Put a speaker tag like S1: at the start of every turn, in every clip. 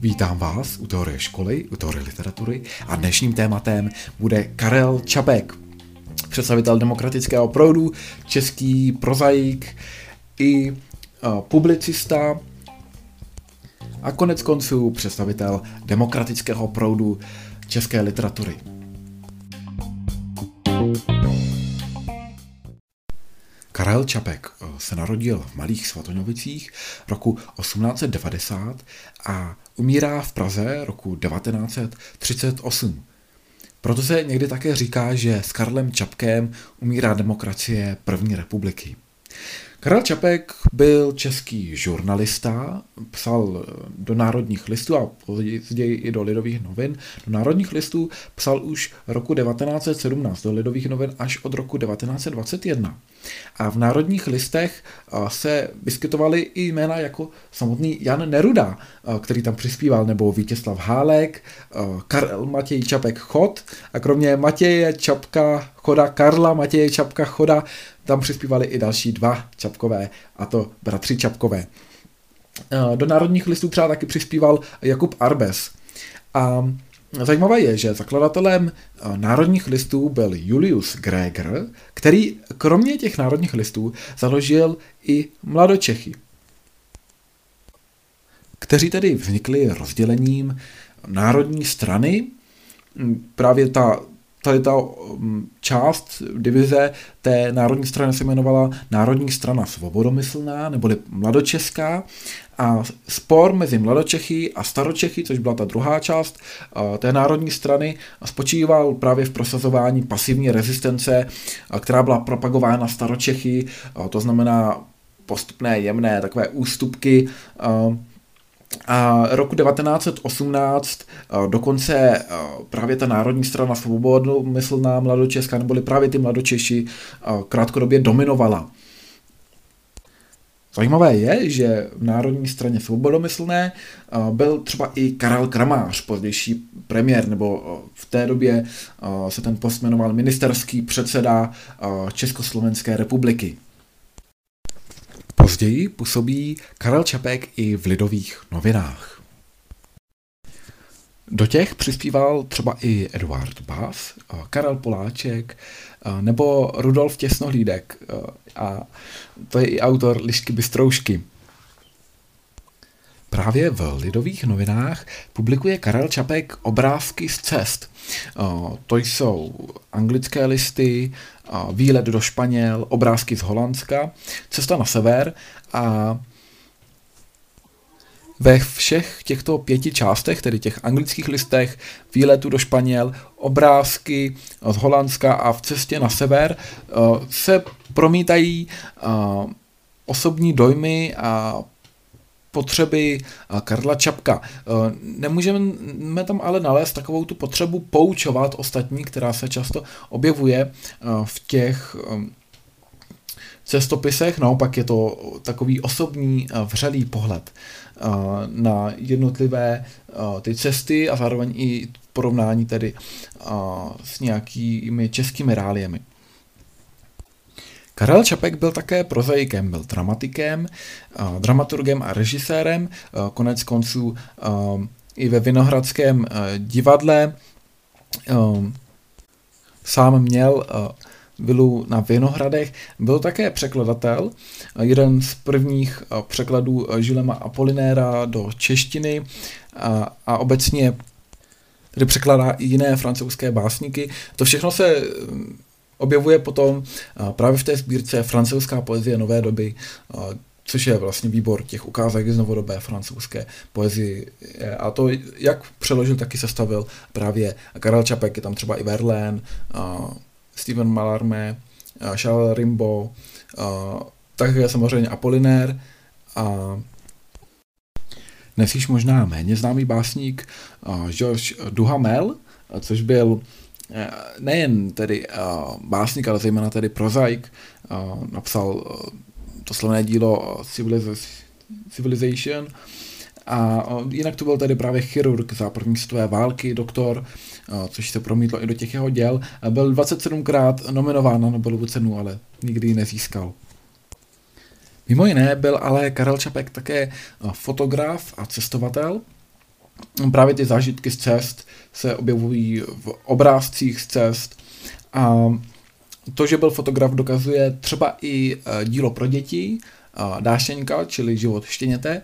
S1: Vítám vás u teorie školy, u teorie literatury a dnešním tématem bude Karel Čapek, představitel demokratického proudu, český prozaik i uh, publicista a konec konců představitel demokratického proudu české literatury. Karel Čapek eh, se narodil v Malých Svatoňovicích roku 1890 a umírá v Praze roku 1938. Proto se někdy také říká, že s Karlem Čapkem umírá demokracie první republiky. Karel Čapek byl český žurnalista, psal do národních listů a později i do lidových novin. Do národních listů psal už roku 1917, do lidových novin až od roku 1921. A v národních listech se vyskytovaly i jména jako samotný Jan Neruda, který tam přispíval, nebo Vítězslav Hálek, Karel Matěj Čapek Chod a kromě Matěje Čapka Choda, Karla Matěje Čapka Choda, tam přispívali i další dva Čapkové, a to bratři Čapkové. Do národních listů třeba taky přispíval Jakub Arbes. A Zajímavé je, že zakladatelem národních listů byl Julius Gregor, který kromě těch národních listů založil i mladočechy, kteří tedy vznikli rozdělením národní strany. Právě ta tady ta um, část divize té národní strany se jmenovala Národní strana svobodomyslná, neboli mladočeská. A spor mezi mladočechy a staročechy, což byla ta druhá část té národní strany, spočíval právě v prosazování pasivní rezistence, která byla propagována staročechy, to znamená postupné, jemné takové ústupky a roku 1918 eh, dokonce právě ta Národní strana svobodomyslná mladočeská, neboli právě ty mladočeši krátkodobě dominovala. Zajímavé je, že v Národní straně svobodomyslné byl třeba i Karel Kramář, pozdější premiér, nebo v té době se ten post jmenoval ministerský předseda Československé republiky. Později působí Karel Čapek i v lidových novinách. Do těch přispíval třeba i Eduard Bass, Karel Poláček nebo Rudolf Těsnohlídek a to je i autor Lišky Bystroušky. Právě v Lidových novinách publikuje Karel Čapek obrázky z cest. To jsou anglické listy, výlet do Španěl, obrázky z Holandska, cesta na sever a ve všech těchto pěti částech, tedy těch anglických listech, výletu do Španěl, obrázky z Holandska a v cestě na sever se promítají osobní dojmy a potřeby Karla Čapka. E, nemůžeme tam ale nalézt takovou tu potřebu poučovat ostatní, která se často objevuje e, v těch cestopisech, naopak je to takový osobní vřelý pohled na jednotlivé ty cesty a zároveň i porovnání tedy s nějakými českými reáliemi. Karel Čapek byl také prozaikem, byl dramatikem, dramaturgem a režisérem, konec konců i ve Vinohradském divadle sám měl vilu na Vinohradech. Byl také překladatel, jeden z prvních překladů Žilema Apolinéra do češtiny a, a obecně tedy překládá i jiné francouzské básníky. To všechno se objevuje potom právě v té sbírce francouzská poezie nové doby, což je vlastně výbor těch ukázek z novodobé francouzské poezie. A to jak přeložil, taky sestavil právě Karel Čapek, je tam třeba i Verlaine, Steven Mallarmé, Charles Rimbaud, také samozřejmě Apollinaire a dnes již možná méně známý básník Georges Duhamel, což byl nejen tedy uh, básník, ale zejména tedy prozaik, uh, napsal to slavné dílo Civilization a jinak to byl tedy právě chirurg za první světové války, doktor, což se promítlo i do těch jeho děl. Byl 27krát nominován na Nobelovu cenu, ale nikdy ji nezískal. Mimo jiné byl ale Karel Čapek také fotograf a cestovatel. Právě ty zážitky z cest se objevují v obrázcích z cest a to, že byl fotograf, dokazuje třeba i dílo pro děti, Dášeňka, čili život štěněte,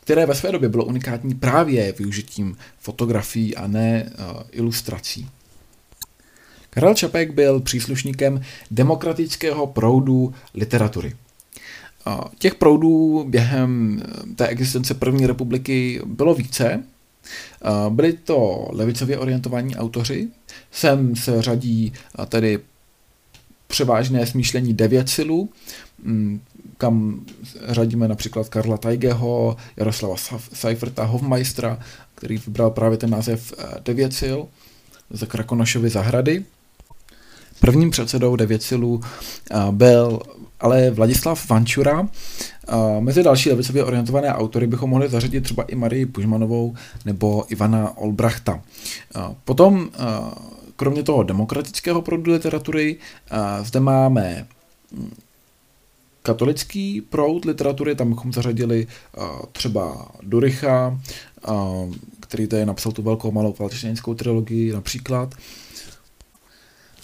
S1: které ve své době bylo unikátní právě využitím fotografií a ne ilustrací. Karel Čapek byl příslušníkem demokratického proudu literatury. Těch proudů během e, té existence první republiky bylo více. Byli to levicově orientovaní autoři, sem se řadí tedy převážné smýšlení devět silů, kam řadíme například Karla Tajgeho, Jaroslava Seiferta, Hofmeistera, který vybral právě ten název eh, Devět sil ze Krakonošovy zahrady. Prvním předsedou Devět silů eh, byl ale Vladislav Vančura. Mezi další levicově orientované autory bychom mohli zařadit třeba i Marii Pužmanovou nebo Ivana Olbrachta. Potom, kromě toho demokratického proudu literatury, zde máme hm, katolický proud literatury, tam bychom zařadili třeba Duricha, který tady napsal tu velkou malou falčenickou trilogii například.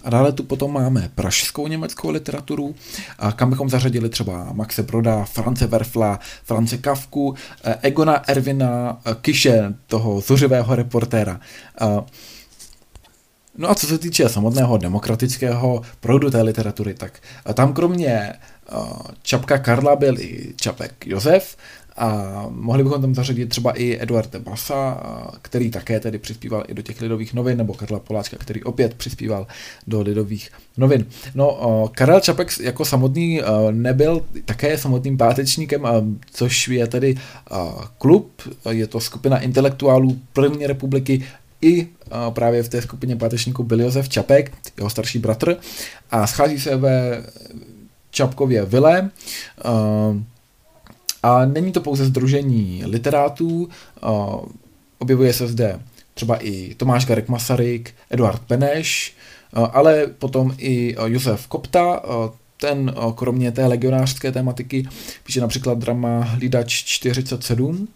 S1: A dále tu potom máme pražskou německou literaturu, a kam bychom zařadili třeba Maxe Broda, France Werfla, France Kafku, eh, Egona Ervina, Kiše, toho zuřivého reportéra. No a co se týče samotného demokratického proudu té literatury, tak tam kromě Čapka Karla byl i Čapek Josef a mohli bychom tam zařadit třeba i Eduard Basa, který také tedy přispíval i do těch lidových novin, nebo Karla Poláčka, který opět přispíval do lidových novin. No, Karel Čapek jako samotný nebyl také samotným pátečníkem, což je tedy klub, je to skupina intelektuálů první republiky, i právě v té skupině pátečníků byl Josef Čapek, jeho starší bratr, a schází se ve Čapkově vile. A není to pouze združení literátů, objevuje se zde třeba i Tomáš Garek Masaryk, Eduard Beneš, ale potom i Josef Kopta, ten kromě té legionářské tematiky píše například drama Hlídač 47,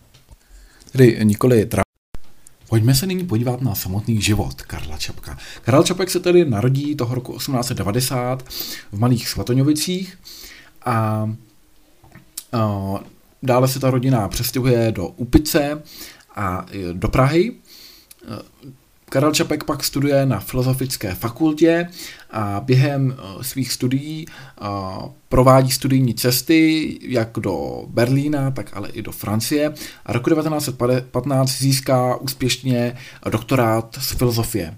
S1: tedy nikoli Pojďme se nyní podívat na samotný život Karla Čapka. Karel Čapek se tedy narodí toho roku 1890 v Malých Svatoňovicích a dále se ta rodina přestěhuje do Upice a do Prahy. Karel Čapek pak studuje na Filozofické fakultě a během eh, svých studií provádí studijní cesty jak do Berlína, tak ale i do Francie a roku 1915 získá úspěšně doktorát z filozofie.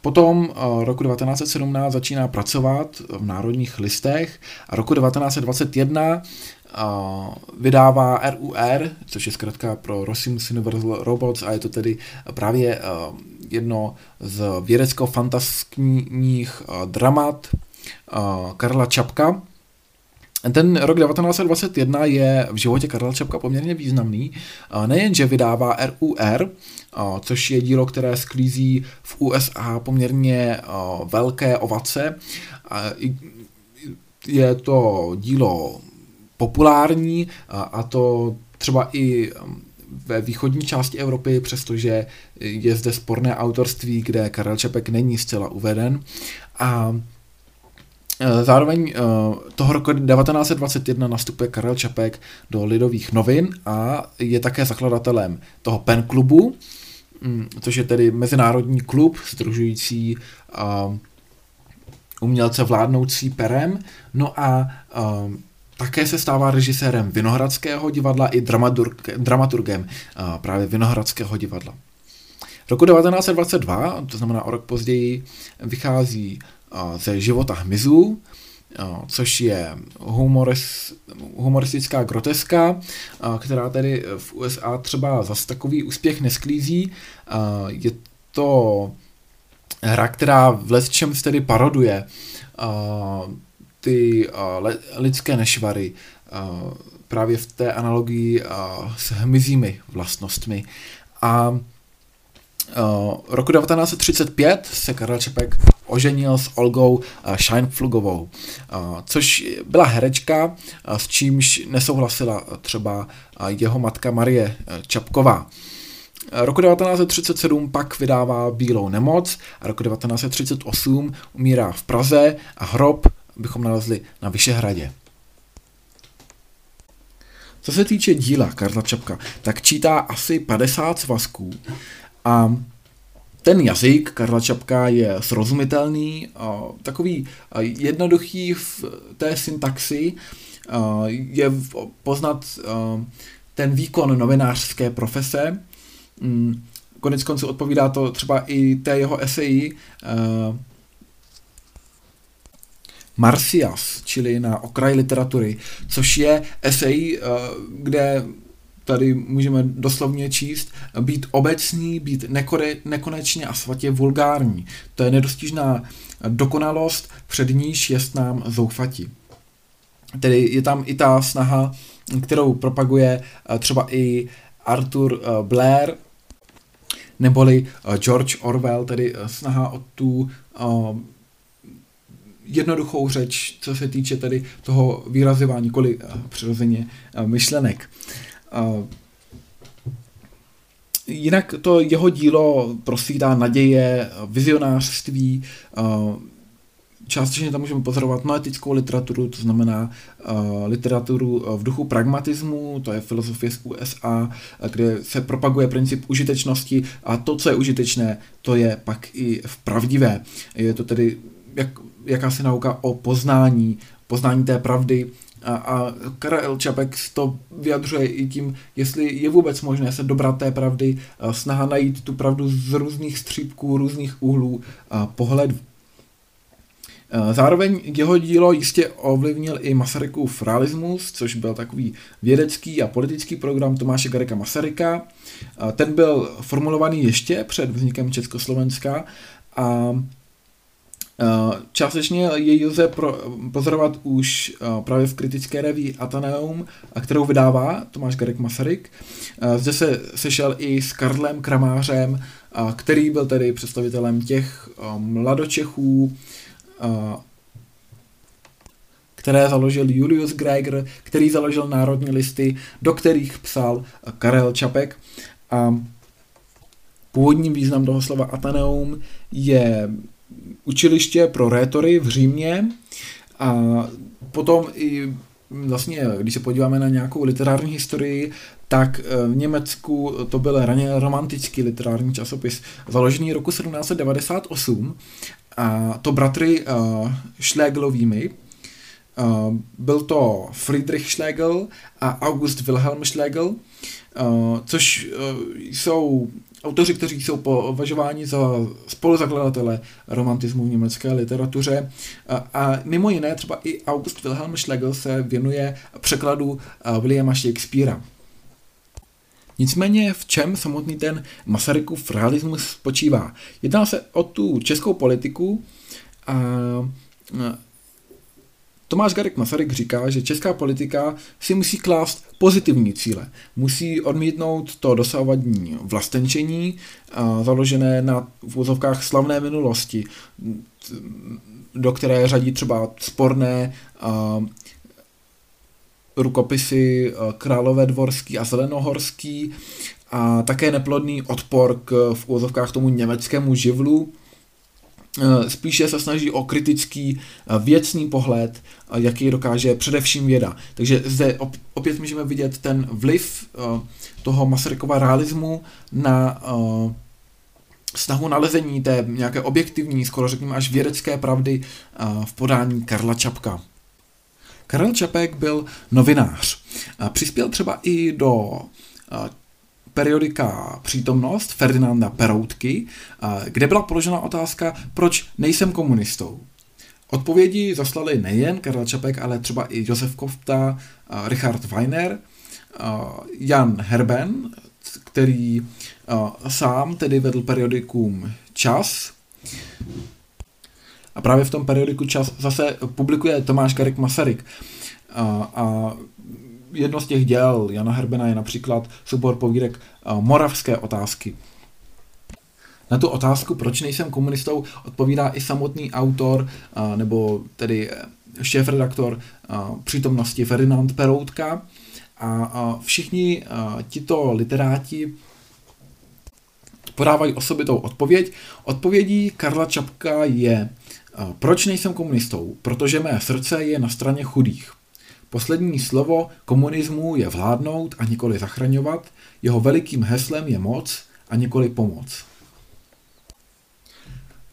S1: Potom roku 1917 začíná pracovat v Národních listech a roku 1921 vydává RUR, což je zkrátka pro Rossimus Universal Robots a je to tedy právě jedno z vědecko-fantaskních dramat Karla Čapka. Ten rok 1921 je v životě Karla Čapka poměrně významný. Nejenže vydává RUR, což je dílo, které sklízí v USA poměrně velké ovace. Je to dílo populární a, to třeba i um, ve východní části Evropy, přestože je zde sporné autorství, kde Karel Čepek není zcela uveden. A e, Zároveň e, toho roku 1921 nastupuje Karel Čapek do Lidových novin a je také zakladatelem toho PEN klubu, mm, což je tedy mezinárodní klub združující umělce vládnoucí perem. No a také se stává režisérem Vinohradského divadla i dramaturg, dramaturgem právě Vinohradského divadla. Roku 1922, to znamená o rok později, vychází ze života hmyzů, což je humoris, humoristická groteska, která tedy v USA třeba zas takový úspěch nesklízí. Je to hra, která v čem tedy paroduje ty uh, lidské nešvary právě v té analogii uh, s hmyzími vlastnostmi. A roku 1935 se Karel Čepek oženil s Olgou Scheinflugovou, což byla herečka, s čímž nesouhlasila třeba jeho matka Marie Čapková. Roku 1937 pak vydává Bílou nemoc a roku 1938 umírá v Praze a hrob bychom nalezli na Vyšehradě. Co se týče díla Karla Čapka, tak čítá asi 50 svazků a ten jazyk Karla Čapka je srozumitelný, takový jednoduchý v té syntaxi, je poznat ten výkon novinářské profese. Mm, konec konců odpovídá to třeba i té jeho eseji Marcias, čili na okraj literatury, což je esej, kde tady můžeme doslovně číst, být obecný, být nekore, nekonečně a svatě vulgární. To je nedostižná dokonalost, před níž jest nám zoufati. Tedy je tam i ta snaha, kterou propaguje eh, třeba i Arthur eh, Blair, neboli eh, George Orwell, tedy snaha o tu jednoduchou řeč, co se týče tedy toho výrazování, kolik přirozeně myšlenek. Jinak to jeho dílo prosvídá naděje, vizionářství, částečně tam můžeme pozorovat noetickou literaturu, to znamená uh, literaturu v duchu pragmatismu, to je filozofie z USA, kde se propaguje princip užitečnosti a to, co je užitečné, to je pak i v pravdivé. Je to tedy jak, jakási nauka o poznání, poznání té pravdy, a, a Karel Čapek to vyjadřuje i tím, jestli je vůbec možné se dobrat té pravdy, snaha najít tu pravdu z různých střípků, různých úhlů a pohledů. Zároveň jeho dílo jistě ovlivnil i Masarykův realismus, což byl takový vědecký a politický program Tomáše Gareka Masaryka. Ten byl formulovaný ještě před vznikem Československa a částečně jej lze pro, pozorovat už eh, právě v kritické reví Ataneum, kterou vydává Tomáš Garek Masaryk. Eh, zde se sešel i s Karlem Kramářem, který byl tedy představitelem těch mladočechů, které založil Julius Gregor, který založil národní listy, do kterých psal Karel Čapek. A původním význam toho slova Ataneum je učiliště pro rétory v Římě a potom i vlastně, když se podíváme na nějakou literární historii, tak eh, v Německu to byl raně romantický literární časopis, založený roku 1798 a to bratry uh, Schlegelovými. Uh, byl to Friedrich Schlegel a August Wilhelm Schlegel, uh, což uh, jsou autoři, kteří jsou považováni za spoluzakladatele romantismu v německé literatuře. A, a mimo jiné třeba i August Wilhelm Schlegel se věnuje překladu Williama Shakespearea. Nicméně v čem samotný ten Masarykův realismus spočívá? Jedná se o tu českou politiku a Tomáš Garek Masaryk říká, že česká politika si musí klást pozitivní cíle. Musí odmítnout to dosávadní vlastenčení, založené na v úzovkách slavné minulosti, do které řadí třeba sporné rukopisy Králové dvorský a Zelenohorský a také neplodný odpor k v úzovkách tomu německému živlu, Eh, spíše se snaží o kritický eh, věcný pohled, eh, jaký dokáže především věda. Takže zde opět můžeme vidět ten vliv toho Masarykova realismu na snahu nalezení té nějaké objektivní, skoro řekněme až vědecké pravdy v podání Karla Čapka. Karel Čapek byl novinář. Přispěl třeba i do periodika Přítomnost Ferdinanda Peroutky, kde byla položena otázka, proč nejsem komunistou. Odpovědi zaslali nejen Karel Čapek, ale třeba i Josef Kofta, Richard Weiner, Jan Herben, který sám tedy vedl periodikum Čas. A právě v tom periodiku Čas zase publikuje Tomáš Garek Masaryk. A, a jedno z těch děl Jana Herbena je například soubor povídek Moravské otázky. Na tu otázku, proč nejsem komunistou, odpovídá i samotný autor, nebo tedy šéf-redaktor přítomnosti Ferdinand Peroutka. A všichni tito literáti podávají osobitou odpověď. Odpovědí Karla Čapka je, proč nejsem komunistou? Protože mé srdce je na straně chudých. Poslední slovo komunismu je vládnout a nikoli zachraňovat, jeho velikým heslem je moc a nikoli pomoc.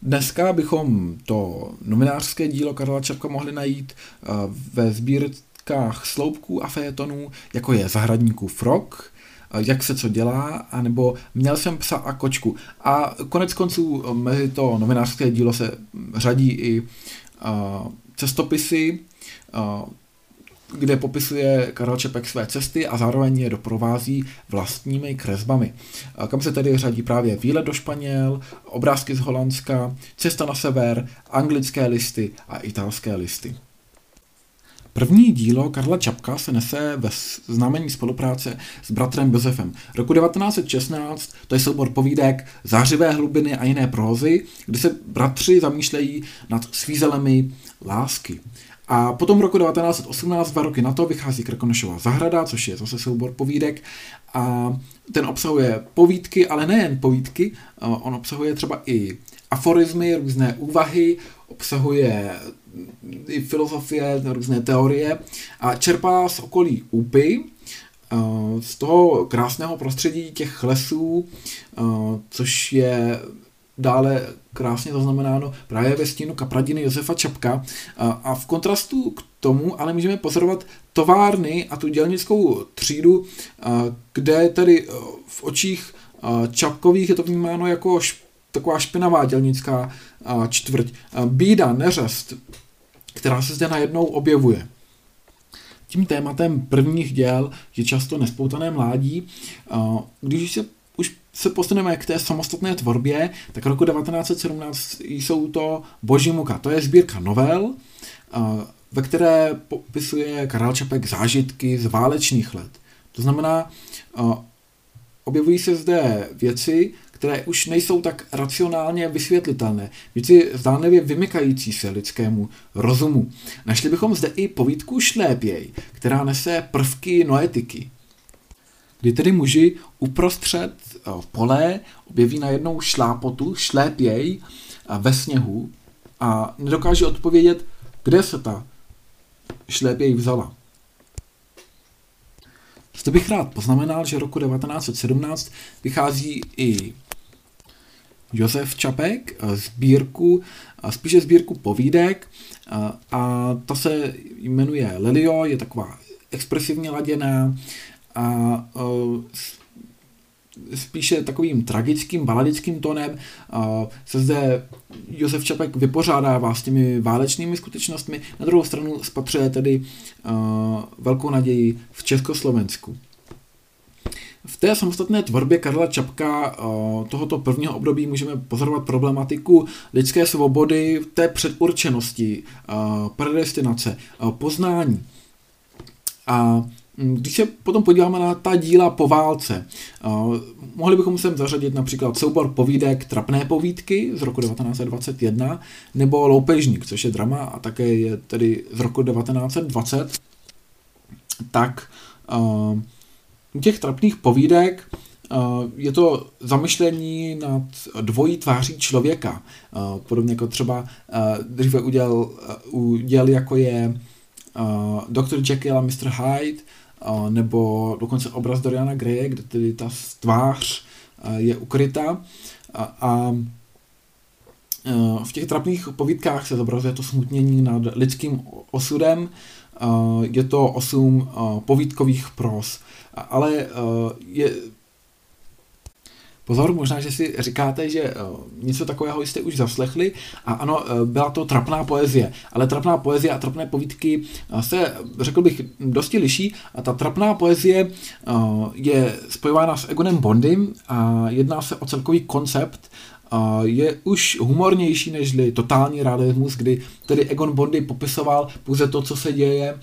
S1: Dneska bychom to novinářské dílo Karla Čapka mohli najít eh, ve sbírkách sloupků a fejetonů, jako je Zahradníků frog, eh, jak se co dělá, anebo Měl jsem psa a kočku. A konec konců eh, mezi to novinářské dílo se řadí i cestopisy, kde popisuje Karel Čepek své cesty a zároveň je doprovází vlastními kresbami. Kam se tedy řadí právě výlet do Španěl, obrázky z Holandska, cesta na sever, anglické listy a italské listy. První dílo Karla Čapka se nese ve znamení spolupráce s bratrem Josefem. Roku 1916 to je soubor povídek Zářivé hlubiny a jiné prózy, kde se bratři zamýšlejí nad svízelemi lásky. A potom v roku 1918, dva roky na to, vychází Krkonošová zahrada, což je zase soubor povídek. A ten obsahuje povídky, ale nejen povídky, on obsahuje třeba i aforizmy, různé úvahy, obsahuje i filozofie, různé teorie a čerpá z okolí Úpy, z toho krásného prostředí těch lesů, což je dále krásně zaznamenáno právě ve stínu kapradiny Josefa Čapka. A v kontrastu k tomu ale můžeme pozorovat továrny a tu dělnickou třídu, kde tedy v očích Čapkových je to vnímáno jako taková špinavá dělnická čtvrť. Bída, neřest, která se zde najednou objevuje. Tím tématem prvních děl je často nespoutané mládí. Když se se posuneme k té samostatné tvorbě, tak roku 1917 jsou to Boží muka. To je sbírka novel, ve které popisuje Karel Čapek zážitky z válečných let. To znamená, objevují se zde věci, které už nejsou tak racionálně vysvětlitelné, věci zdánlivě vymykající se lidskému rozumu. Našli bychom zde i povídku Šlépěj, která nese prvky noetiky kdy tedy muži uprostřed eh, pole objeví najednou šlápotu, šlépěj eh, ve sněhu a nedokáže odpovědět, kde se ta šlépěj vzala. Zde bych rád poznamenal, že roku 1917 vychází i Josef Čapek eh, sbírku, spíše sbírku povídek a ta se jmenuje Lelio, je taková expresivně laděná, a spíše takovým tragickým, baladickým tónem se zde Josef Čapek vypořádává s těmi válečnými skutečnostmi, na druhou stranu spatřuje tedy velkou naději v Československu. V té samostatné tvorbě Karla Čapka tohoto prvního období můžeme pozorovat problematiku lidské svobody, té předurčenosti, predestinace, poznání. A když se potom podíváme na ta díla po válce, mohli bychom sem zařadit například soubor povídek Trapné povídky z roku 1921 nebo Loupežník, což je drama a také je tedy z roku 1920. Tak u těch trapných povídek je to zamyšlení nad dvojí tváří člověka. Podobně jako třeba dříve udělal, udělal jako je Dr. Jekyll a Mr. Hyde, nebo dokonce obraz Doriana Greje, kde tedy ta tvář je ukryta a, a v těch trapných povídkách se zobrazuje to smutnění nad lidským osudem, je to osm povídkových pros, ale je, Pozor, možná, že si říkáte, že uh, něco takového jste už zaslechli. A ano, uh, byla to trapná poezie, ale trapná poezie a trapné povídky uh, se, řekl bych, dosti liší. A ta trapná poezie je spojována s Egonem Bondym a jedná se o celkový koncept je už humornější než totální realismus, kdy tedy Egon Bondy popisoval pouze to, co se děje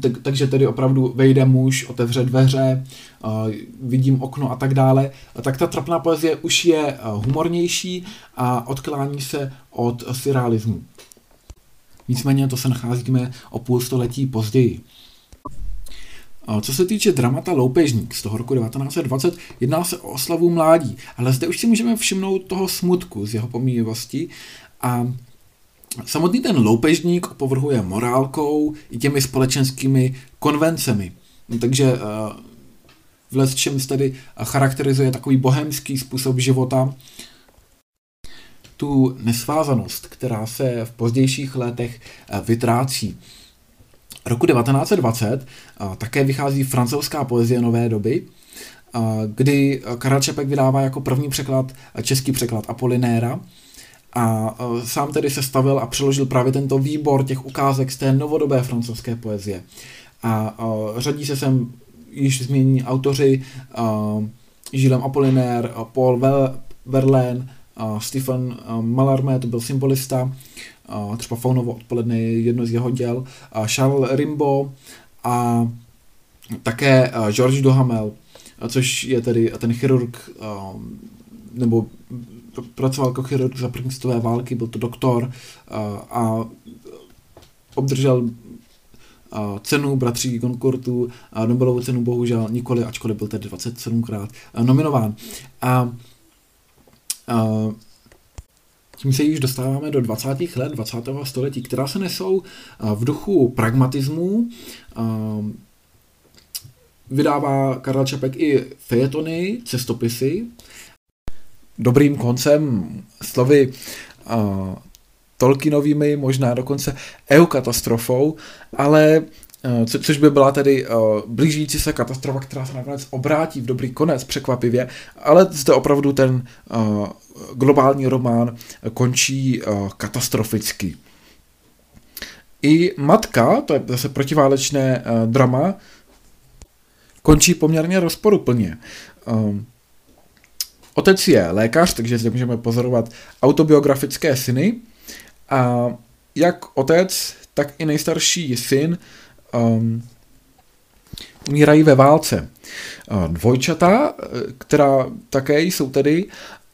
S1: tak, takže tedy opravdu vejde muž, otevře dveře, uh, vidím okno a tak dále, tak ta trapná poezie už je humornější a odklání se od surrealismu. Nicméně to se nacházíme o půl století později. Co se týče dramata Loupežník z toho roku 1920, jedná se o oslavu mládí, ale zde už si můžeme všimnout toho smutku z jeho pomíjivosti a samotný ten loupežník opovrhuje morálkou i těmi společenskými konvencemi. Takže eh, v čem tedy charakterizuje takový bohemský způsob života, tu nesvázanost, která se v pozdějších letech eh, vytrácí. Roku 1920 také vychází francouzská poezie nové doby, kdy Karel Čepek vydává jako první překlad český překlad Apolinéra a sám tedy se stavil a přeložil právě tento výbor těch ukázek z té novodobé francouzské poezie. A řadí se sem již změní autoři Gilles Apollinaire, Paul Verlaine, Stephen Mallarmé, to byl symbolista, třeba Faunovo odpoledne je jedno z jeho děl, Charles Rimbaud a také Georges Duhamel, což je tedy ten chirurg, nebo pracoval jako chirurg za první světové války, byl to doktor a obdržel cenu bratří Goncourtu, Nobelovu cenu bohužel nikoli, ačkoliv byl tedy 27krát nominován. A, a tím se již dostáváme do 20. let 20. století, která se nesou v duchu pragmatismu. Vydává Karel Čapek i fejetony, cestopisy. Dobrým koncem slovy Tolkienovými, možná dokonce eukatastrofou, ale co, což by byla tedy uh, blížící se katastrofa, která se nakonec obrátí v dobrý konec, překvapivě, ale zde opravdu ten uh, globální román končí uh, katastroficky. I matka, to je zase protiválečné uh, drama, končí poměrně rozporuplně. Um, otec je lékař, takže zde můžeme pozorovat autobiografické syny a jak otec, tak i nejstarší syn um, umírají ve válce. Dvojčata, která také jsou tedy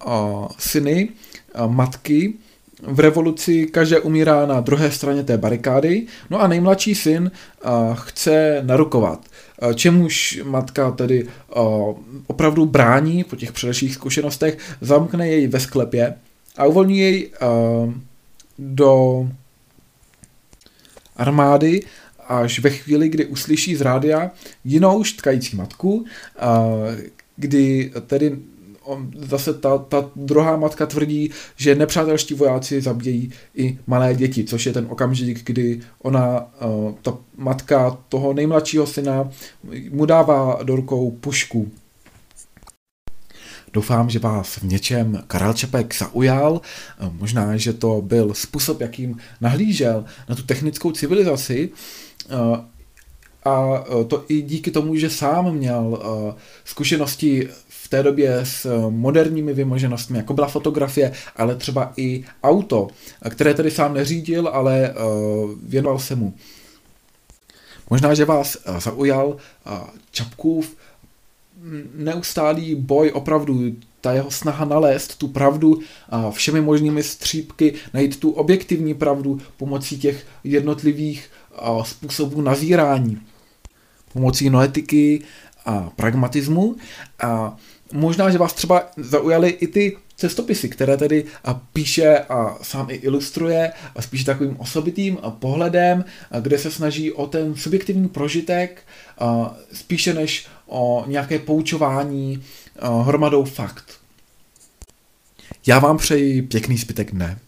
S1: uh, syny, uh, matky, v revoluci každé umírá na druhé straně té barikády, no a nejmladší syn uh, chce narukovat. Uh, čemuž matka tedy uh, opravdu brání po těch předešlých zkušenostech, zamkne jej ve sklepě a uvolní jej uh, do armády až ve chvíli, kdy uslyší z rádia jinou štkající matku, kdy tedy zase ta, ta druhá matka tvrdí, že nepřátelští vojáci zabíjejí i malé děti, což je ten okamžik, kdy ona, ta matka toho nejmladšího syna, mu dává do rukou pušku. Doufám, že vás v něčem Karel Čepek zaujal. Možná, že to byl způsob, jakým nahlížel na tu technickou civilizaci, Eh, a eh, to i díky tomu, že sám měl eh, zkušenosti v té době s moderními vymoženostmi, jako byla fotografie, ale třeba i auto, které tedy sám neřídil, ale věnoval se mu. Možná, že vás zaujal Čapkův neustálý boj opravdu, ta jeho snaha nalézt tu pravdu a všemi možnými střípky, najít tu objektivní pravdu pomocí těch jednotlivých způsobů nazírání pomocí noetiky a pragmatismu. A možná, že vás třeba zaujaly i ty cestopisy, které tedy píše a sám i ilustruje a spíš takovým osobitým pohledem, kde se snaží o ten subjektivní prožitek spíše než o nějaké poučování hromadou fakt. Já vám přeji pěkný zbytek dne.